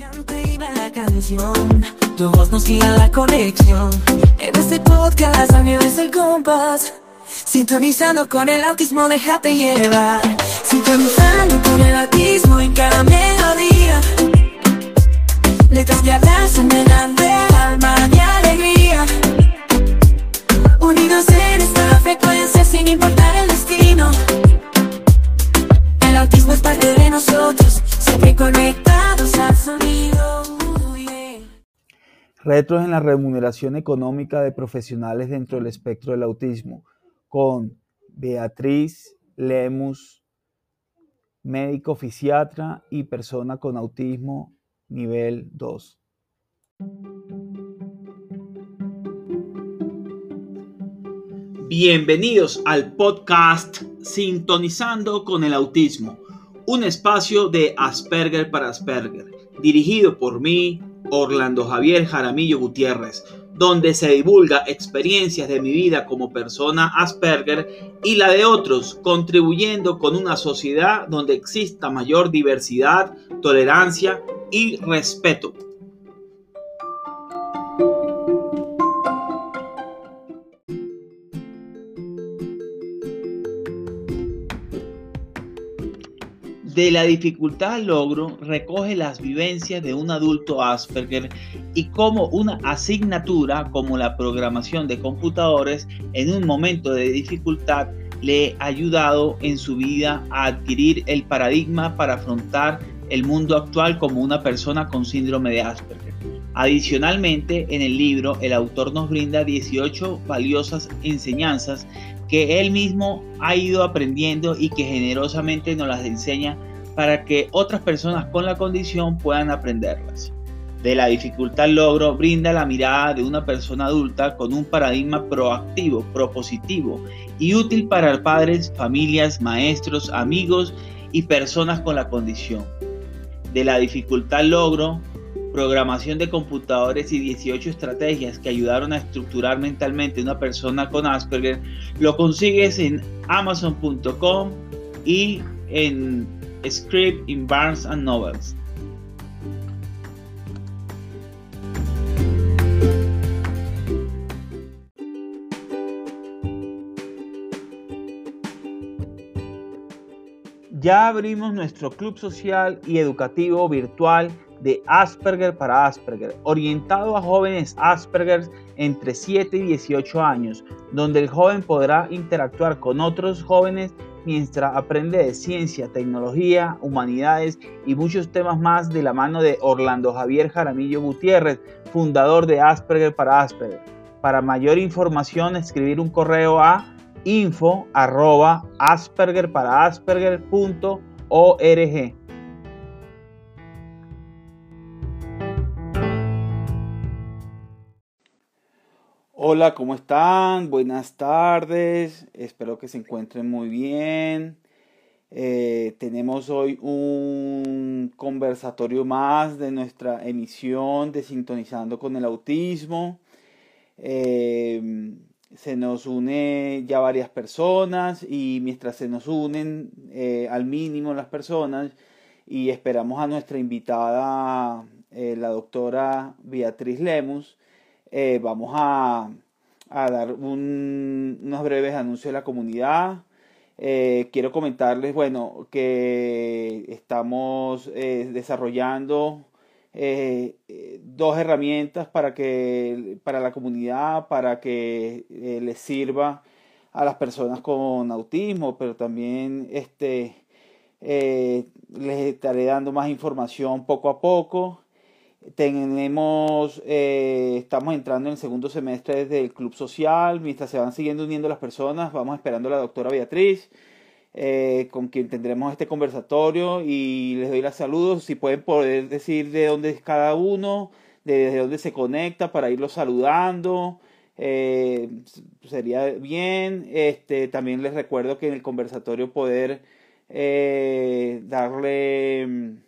Cante la canción, tu voz nos guía la conexión. En este podcast es el compás. Sintonizando con el autismo, déjate llevar. Sintonizando con el autismo en cada melodía. Letras de abrazo, de alma y alegría. Unidos en esta frecuencia sin importar el destino. El autismo es parte de nosotros, siempre conectados al sonido. Retros en la remuneración económica de profesionales dentro del espectro del autismo, con Beatriz Lemus, médico fisiatra y persona con autismo nivel 2. Bienvenidos al podcast Sintonizando con el Autismo, un espacio de Asperger para Asperger, dirigido por mí, Orlando Javier Jaramillo Gutiérrez, donde se divulga experiencias de mi vida como persona Asperger y la de otros, contribuyendo con una sociedad donde exista mayor diversidad, tolerancia y respeto. De la dificultad al logro recoge las vivencias de un adulto Asperger y cómo una asignatura como la programación de computadores en un momento de dificultad le ha ayudado en su vida a adquirir el paradigma para afrontar el mundo actual como una persona con síndrome de Asperger. Adicionalmente, en el libro, el autor nos brinda 18 valiosas enseñanzas que él mismo ha ido aprendiendo y que generosamente nos las enseña para que otras personas con la condición puedan aprenderlas. De la dificultad logro brinda la mirada de una persona adulta con un paradigma proactivo, propositivo y útil para padres, familias, maestros, amigos y personas con la condición. De la dificultad logro, programación de computadores y 18 estrategias que ayudaron a estructurar mentalmente una persona con Asperger, lo consigues en amazon.com y en Script in Barnes and Novels. Ya abrimos nuestro club social y educativo virtual de Asperger para Asperger, orientado a jóvenes Asperger entre 7 y 18 años, donde el joven podrá interactuar con otros jóvenes mientras aprende de ciencia, tecnología, humanidades y muchos temas más de la mano de Orlando Javier Jaramillo Gutiérrez, fundador de Asperger para Asperger. Para mayor información, escribir un correo a info asperger para asperger.org. Hola, ¿cómo están? Buenas tardes. Espero que se encuentren muy bien. Eh, tenemos hoy un conversatorio más de nuestra emisión de Sintonizando con el Autismo. Eh, se nos une ya varias personas y mientras se nos unen eh, al mínimo las personas y esperamos a nuestra invitada, la doctora Beatriz Lemus, eh, vamos a, dar unos breves anuncios a la comunidad. Eh, quiero comentarles, bueno, que estamos eh, desarrollando dos herramientas para que para la comunidad, para que les sirva a las personas con autismo, pero también este les estaré dando más información poco a poco. Tenemos, eh, estamos entrando en el segundo semestre desde el club social, mientras se van siguiendo uniendo las personas, vamos esperando a la doctora Beatriz, eh, con quien tendremos este conversatorio. Y les doy los saludos, si pueden poder decir de dónde es cada uno, desde dónde se conecta para irlos saludando, eh, sería bien. Este, también les recuerdo que en el conversatorio poder darle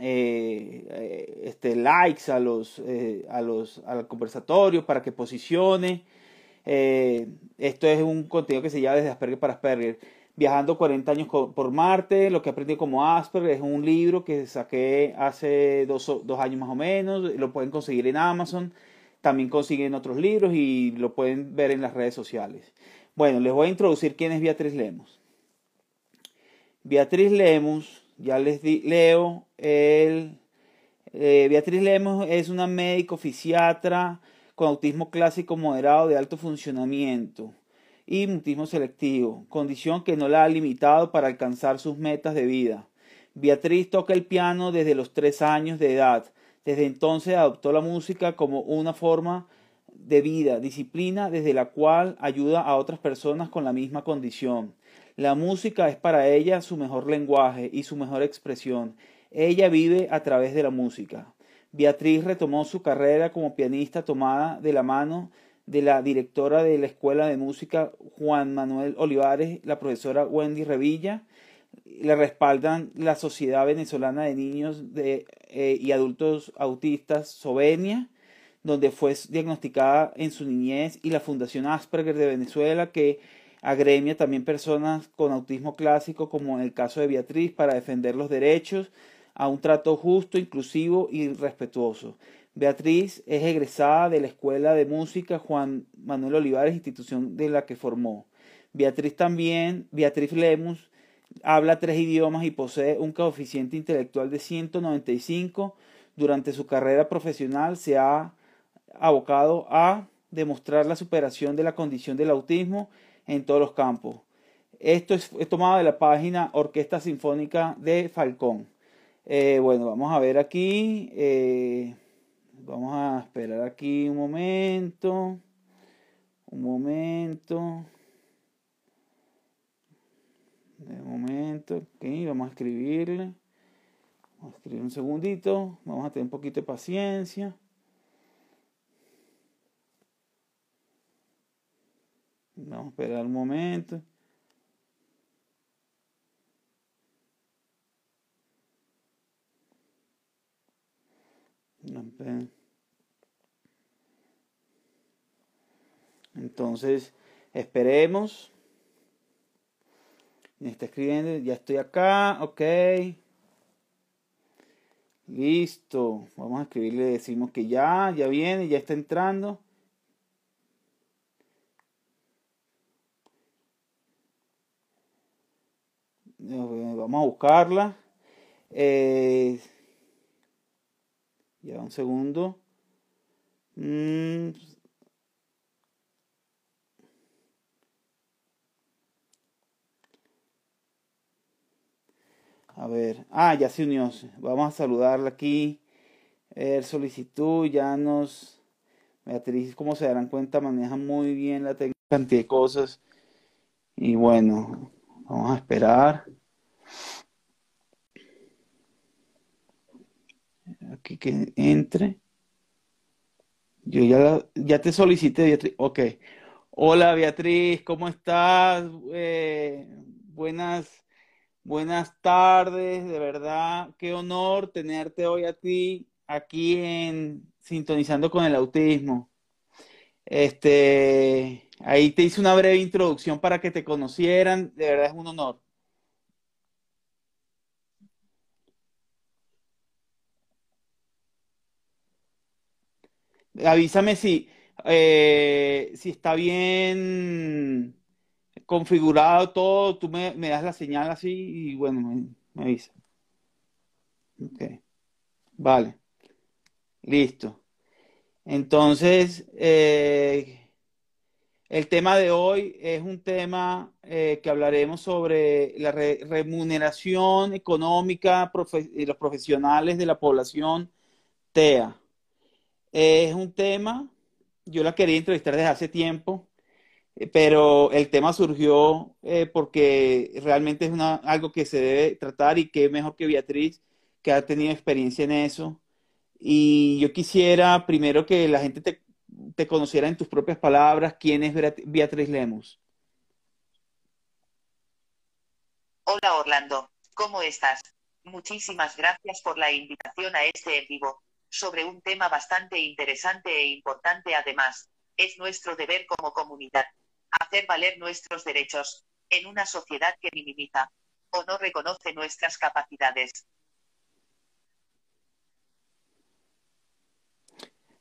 eh, este, likes a los, eh, a los, al conversatorio para que posicione. Eh, esto es un contenido que se llama desde Asperger para Asperger. Viajando 40 años por Marte, lo que aprendí como Asperger, es un libro que saqué hace dos, dos años más o menos, lo pueden conseguir en Amazon, también consiguen otros libros y lo pueden ver en las redes sociales. Bueno, les voy a introducir quién es Beatriz Lemos. Beatriz Lemos, ya les leo, el, eh, Beatriz Lemos es una médico fisiatra con autismo clásico moderado de alto funcionamiento y mutismo selectivo, condición que no la ha limitado para alcanzar sus metas de vida. Beatriz toca el piano desde los tres años de edad. Desde entonces adoptó la música como una forma de vida, disciplina desde la cual ayuda a otras personas con la misma condición. La música es para ella su mejor lenguaje y su mejor expresión. Ella vive a través de la música. Beatriz retomó su carrera como pianista tomada de la mano de la directora de la Escuela de Música Juan Manuel Olivares, la profesora Wendy Revilla. Le respaldan la Sociedad Venezolana de Niños eh, y Adultos Autistas, Sovenia, donde fue diagnosticada en su niñez, y la Fundación Asperger de Venezuela, que agremia también personas con autismo clásico, como en el caso de Beatriz, para defender los derechos a un trato justo, inclusivo y respetuoso. Beatriz es egresada de la Escuela de Música Juan Manuel Olivares, institución de la que formó. Beatriz también, Beatriz Lemus, habla tres idiomas y posee un coeficiente intelectual de 195. Durante su carrera profesional se ha abocado a demostrar la superación de la condición del autismo en todos los campos. Esto es, tomado de la página Orquesta Sinfónica de Falcón. Eh, bueno, vamos a ver aquí. Eh, Vamos a esperar aquí un momento. Un momento. De momento. Ok, vamos a escribirle. Vamos a escribir un segundito. Vamos a tener un poquito de paciencia. Vamos a esperar un momento. Entonces, esperemos. Me está escribiendo, ya estoy acá, ok. Listo. Vamos a escribirle, decimos que ya, ya viene, ya está entrando. Vamos a buscarla. Eh, ya un segundo. Mm. A ver, ah, ya se unió. Vamos a saludarla aquí. ver, solicitud, ya nos. Beatriz, como se darán cuenta, maneja muy bien la cantidad de cosas. Y bueno, vamos a esperar. Aquí que entre. Yo ya, ya te solicité, Beatriz. Ok. Hola, Beatriz, ¿cómo estás? Eh, buenas, buenas tardes, de verdad. Qué honor tenerte hoy a ti aquí en Sintonizando con el Autismo. Este, ahí te hice una breve introducción para que te conocieran. De verdad es un honor. Avísame si, eh, si está bien configurado todo, tú me, das la señal así y bueno, me, me avisa. Ok, vale, listo. Entonces, eh, el tema de hoy es un tema eh, que hablaremos sobre la remuneración económica de los profesionales de la población TEA. Es un tema, yo la quería entrevistar desde hace tiempo, eh, pero el tema surgió eh, porque realmente es algo que se debe tratar y que mejor que Beatriz, que ha tenido experiencia en eso. Y yo quisiera primero que la gente te, te conociera en tus propias palabras quién es Beatriz Lemus. Hola Orlando, ¿cómo estás? Muchísimas gracias por la invitación a este en vivo sobre un tema bastante interesante e importante además. Es nuestro deber como comunidad hacer valer nuestros derechos. en una sociedad que minimiza o no reconoce nuestras capacidades.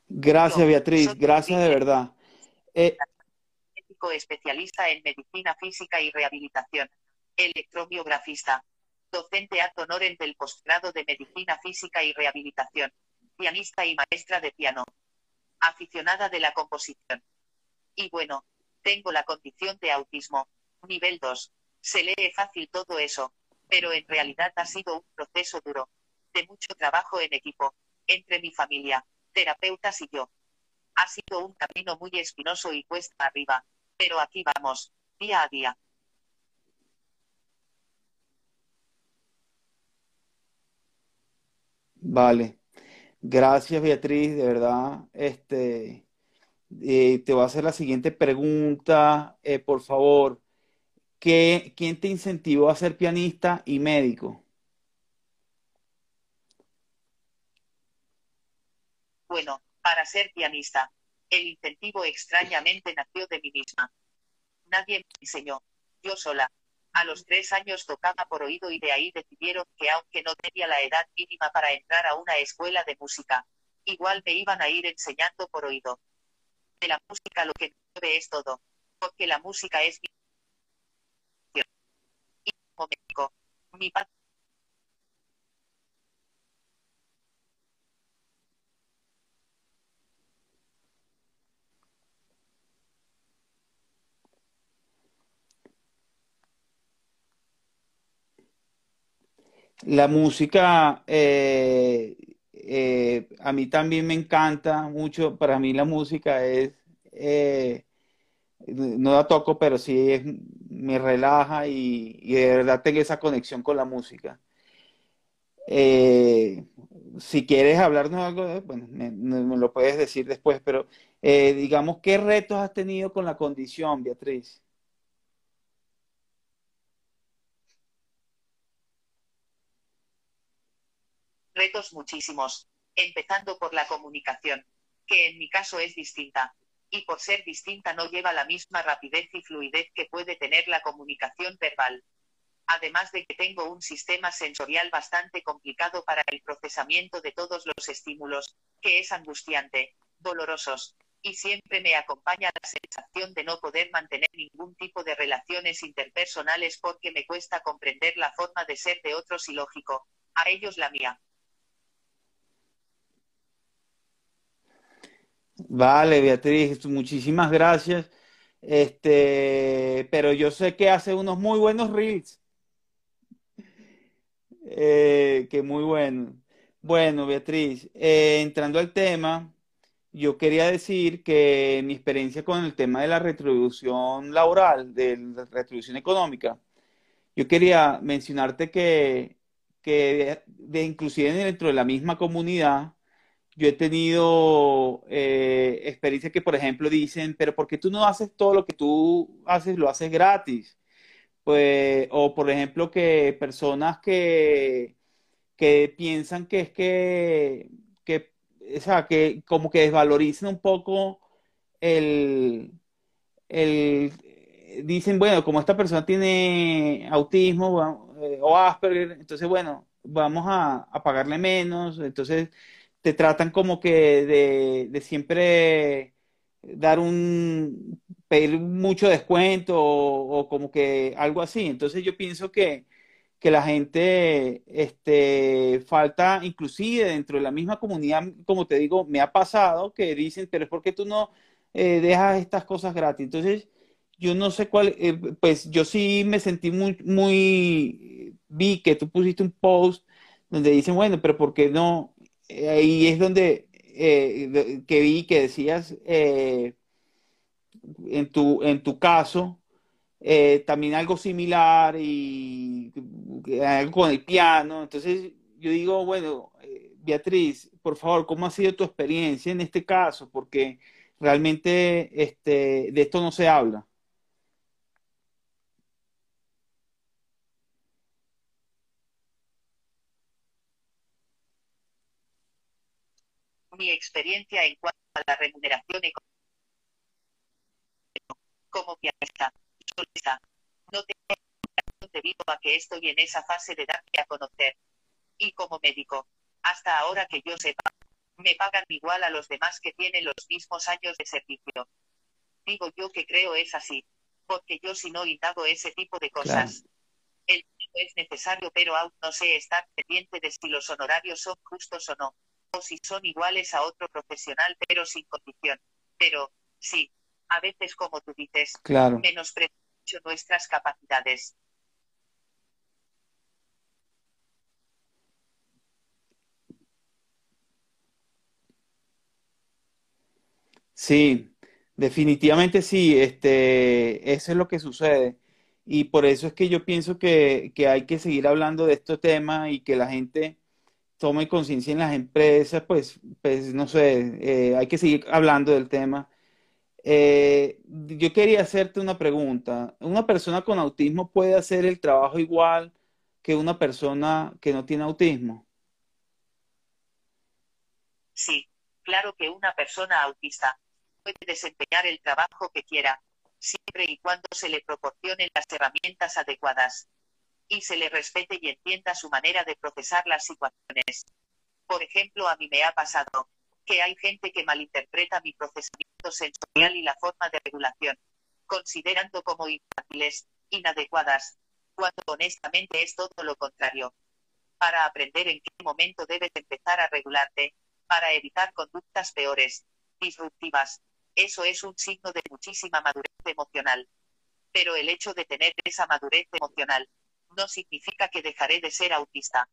Gracias, Beatriz. Gracias de verdad. Eh, médico especialista en medicina física y rehabilitación. Electromiografista. Docente ad honorem del postgrado de medicina física y rehabilitación. Pianista y maestra de piano. Aficionada de la composición. Y bueno, tengo la condición de autismo. Nivel 2. Se lee fácil todo eso, pero en realidad ha sido un proceso duro. De mucho trabajo en equipo, entre mi familia, terapeutas y yo. Ha sido un camino muy espinoso y cuesta arriba, pero aquí vamos, día a día. Vale. Gracias, Beatriz, de verdad. Este, eh, te voy a hacer la siguiente pregunta, eh, por favor. ¿Qué, quién te incentivó a ser pianista y médico? Bueno, para ser pianista, el incentivo extrañamente nació de mí misma. Nadie me enseñó. Yo sola. A los tres años tocaba por oído y de ahí decidieron que aunque no tenía la edad mínima para entrar a una escuela de música, igual me iban a ir enseñando por oído. De la música lo que mueve es todo, porque la música es mi La música eh, eh, a mí también me encanta mucho. Para mí la música es, eh, no la toco, pero sí es, me relaja y, de verdad tengo esa conexión con la música. Eh, si quieres hablarnos algo, de- bueno, me, me- lo puedes decir después, pero eh, digamos, ¿qué retos has tenido con la condición, Beatriz? Retos muchísimos, empezando por la comunicación, que en mi caso es distinta, y por ser distinta no lleva la misma rapidez y fluidez que puede tener la comunicación verbal. Además de que tengo un sistema sensorial bastante complicado para el procesamiento de todos los estímulos, que es angustiante, dolorosos, y siempre me acompaña la sensación de no poder mantener ningún tipo de relaciones interpersonales porque me cuesta comprender la forma de ser de otros y lógico, a ellos la mía. Vale, Beatriz, muchísimas gracias. Este, pero yo sé que hace unos muy buenos reels. Eh, que muy bueno. Bueno, Beatriz, eh, entrando al tema, yo quería decir que mi experiencia con el tema de la retribución laboral, de la retribución económica, yo quería mencionarte que, que de, de- inclusive dentro de la misma comunidad, yo he tenido eh, experiencias que, por ejemplo, dicen, pero ¿por qué tú no haces todo lo que tú haces, lo haces gratis? Pues, o por ejemplo, que personas que, que piensan que es que, que, o sea, que como que desvalorizan un poco el, el, dicen, bueno, como esta persona tiene autismo eh, o Asperger, entonces, bueno, vamos a pagarle menos, entonces te tratan como que de, siempre dar un, pedir mucho descuento o, o como que algo así. Entonces yo pienso que, que la gente, este, falta inclusive dentro de la misma comunidad, como te digo, me ha pasado que dicen, pero es porque tú no eh, dejas estas cosas gratis. Entonces, yo no sé cuál, eh, pues yo sí me sentí muy, muy, vi que tú pusiste un post donde dicen, bueno, pero ¿por qué no? Eh, ahí es donde eh, que vi que decías eh, en tu, en tu caso eh, también algo similar y eh, algo con el piano. Entonces yo digo, bueno, Beatriz, por favor, ¿cómo ha sido tu experiencia en este caso? Porque realmente este, de esto no se habla. Mi experiencia en cuanto a la remuneración económica como pianista, solista, no tengo debido a que estoy en esa fase de darme a conocer. Y como médico, hasta ahora que yo sepa, me pagan igual a los demás que tienen los mismos años de servicio. Digo yo que creo es así, porque yo si no indago ese tipo de cosas. El es necesario, pero aún no sé estar pendiente de si los honorarios son justos o no, si son iguales a otro profesional, pero sin condición. Pero, sí, a veces, como tú dices, Claro. menosprecio nuestras capacidades. Sí, definitivamente sí, este, eso es lo que sucede. Y por eso es que yo pienso que, que hay que seguir hablando de este tema y que la gente tome conciencia en las empresas, pues, pues no sé, eh, hay que seguir hablando del tema. Eh, yo quería hacerte una pregunta. ¿Una persona con autismo puede hacer el trabajo igual que una persona que no tiene autismo? Sí, claro que una persona autista puede desempeñar el trabajo que quiera, siempre y cuando se le proporcionen las herramientas adecuadas y se le respete y entienda su manera de procesar las situaciones. Por ejemplo, a mí me ha pasado que hay gente que malinterpreta mi procesamiento sensorial y la forma de regulación, considerando como infantiles, inadecuadas, cuando honestamente es todo lo contrario. Para aprender en qué momento debes empezar a regularte, para evitar conductas peores, disruptivas, eso es un signo de muchísima madurez emocional. Pero el hecho de tener esa madurez emocional no significa que dejaré de ser autista.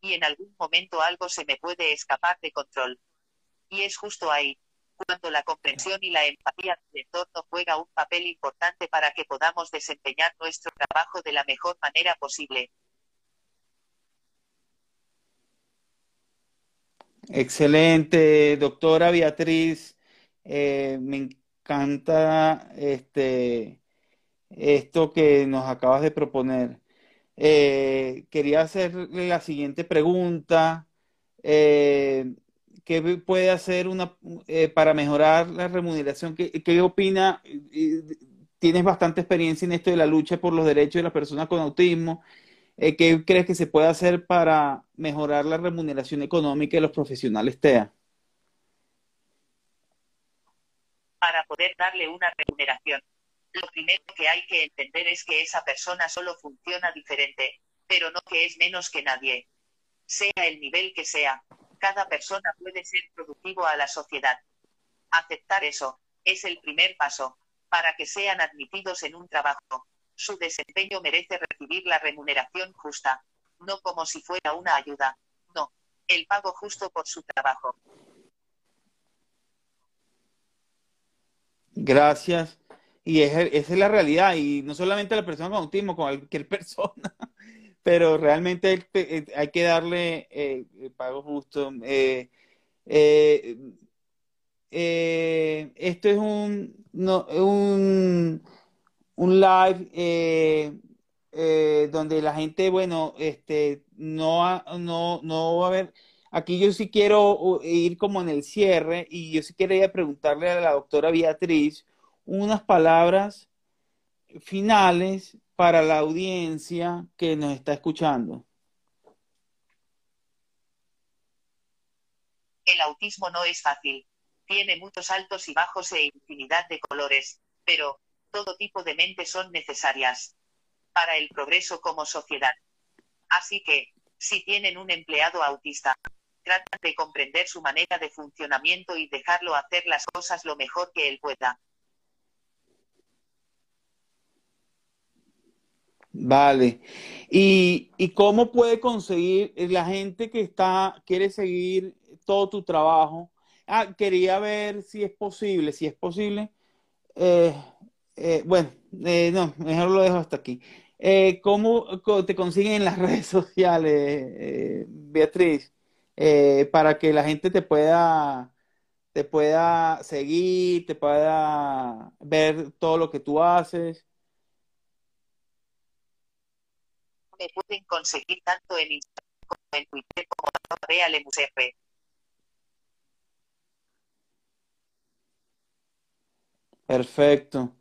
Y en algún momento algo se me puede escapar de control. Y es justo ahí, cuando la comprensión y la empatía del entorno juega un papel importante para que podamos desempeñar nuestro trabajo de la mejor manera posible. Excelente, doctora Beatriz. Eh, me encanta este, esto que nos acabas de proponer. Eh, quería hacerle la siguiente pregunta. Eh, ¿qué puede hacer una, eh, para mejorar la remuneración? ¿Qué, qué opina? Tienes bastante experiencia en esto de la lucha por los derechos de las personas con autismo. Eh, ¿qué crees que se puede hacer para mejorar la remuneración económica de los profesionales TEA? Para poder darle una remuneración, lo primero que hay que entender es que esa persona solo funciona diferente, pero no que es menos que nadie. Sea el nivel que sea, cada persona puede ser productivo a la sociedad. Aceptar eso es el primer paso para que sean admitidos en un trabajo. Su desempeño merece recibir la remuneración justa, no como si fuera una ayuda. No, el pago justo por su trabajo. Gracias. Y es, esa es la realidad, y no solamente la persona con autismo, con cualquier persona, pero realmente hay, que darle eh, pago justo. Eh, eh, eh, esto es un, no, un, un live eh, donde la gente, bueno, este, no, no, no va a haber. Aquí yo sí quiero uh, ir como en el cierre y yo sí quería preguntarle a la doctora Beatriz unas palabras finales para la audiencia que nos está escuchando. El autismo no es fácil. Tiene muchos altos y bajos e infinidad de colores, pero todo tipo de mentes son necesarias para el progreso como sociedad. Así que, si tienen un empleado autista, tratan de comprender su manera de funcionamiento y dejarlo hacer las cosas lo mejor que él pueda. Vale. ¿Y, y cómo puede conseguir la gente que está, quiere seguir todo tu trabajo? Ah, quería ver si es posible, si es posible. eh, eh, bueno, eh, no, mejor lo dejo hasta aquí. Eh, ¿cómo te consiguen en las redes sociales, eh, Beatriz? Eh, para que la gente te pueda, te pueda seguir, te pueda ver todo lo que tú haces. Me pueden conseguir tanto en Instagram como en Twitter como arroba bealemusr. Perfecto.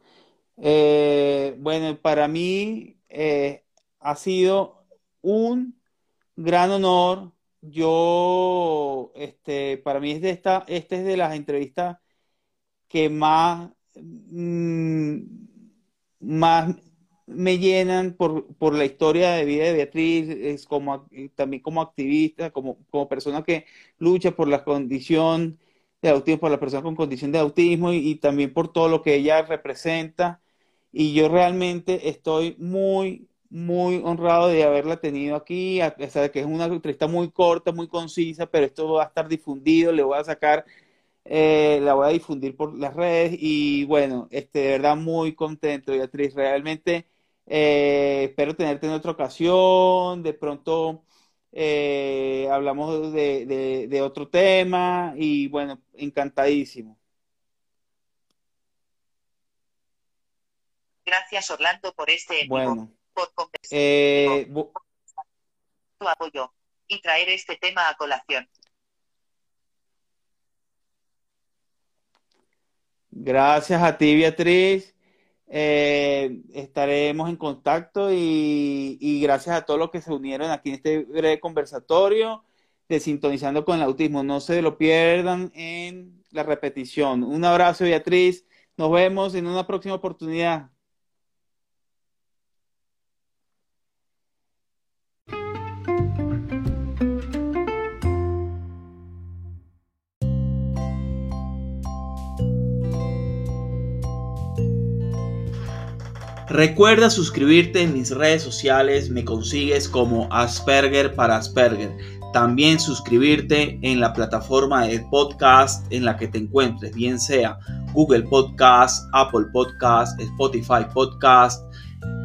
Eh, bueno, para mí eh, ha sido un gran honor. Yo, este, para mí es de esta, este es de las entrevistas que más, mm, más me llenan por, por, la historia de vida de Beatriz, es como, también como activista, como, como persona que lucha por la condición de autismo, por la persona con condición de autismo y, también por todo lo que ella representa. Y yo realmente estoy muy, muy honrado de haberla tenido aquí, a pesar de que es una entrevista muy corta, muy concisa, pero esto va a estar difundido, le voy a sacar, eh, la voy a difundir por las redes y bueno, este, de verdad muy contento, Beatriz, realmente eh, espero tenerte en otra ocasión, de pronto eh, hablamos de, otro tema y bueno, encantadísimo. Gracias Orlando por este bueno, por eh, tu apoyo y traer este tema a colación. Gracias a ti, Beatriz. Eh, estaremos en contacto y, gracias a todos los que se unieron aquí en este breve conversatorio de Sintonizando con el Autismo. No se lo pierdan en la repetición. Un abrazo, Beatriz. Nos vemos en una próxima oportunidad. Recuerda suscribirte en mis redes sociales, me consigues como Asperger para Asperger. También suscribirte en la plataforma de podcast en la que te encuentres, bien sea Google Podcast, Apple Podcast, Spotify Podcast,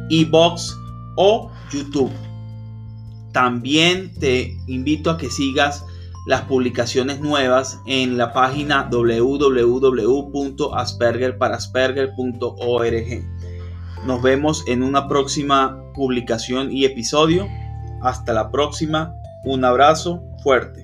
Ebox o YouTube. También te invito a que sigas las publicaciones nuevas en la página www.aspergerparasperger.org. Nos vemos en una próxima publicación y episodio. Hasta la próxima. Un abrazo fuerte.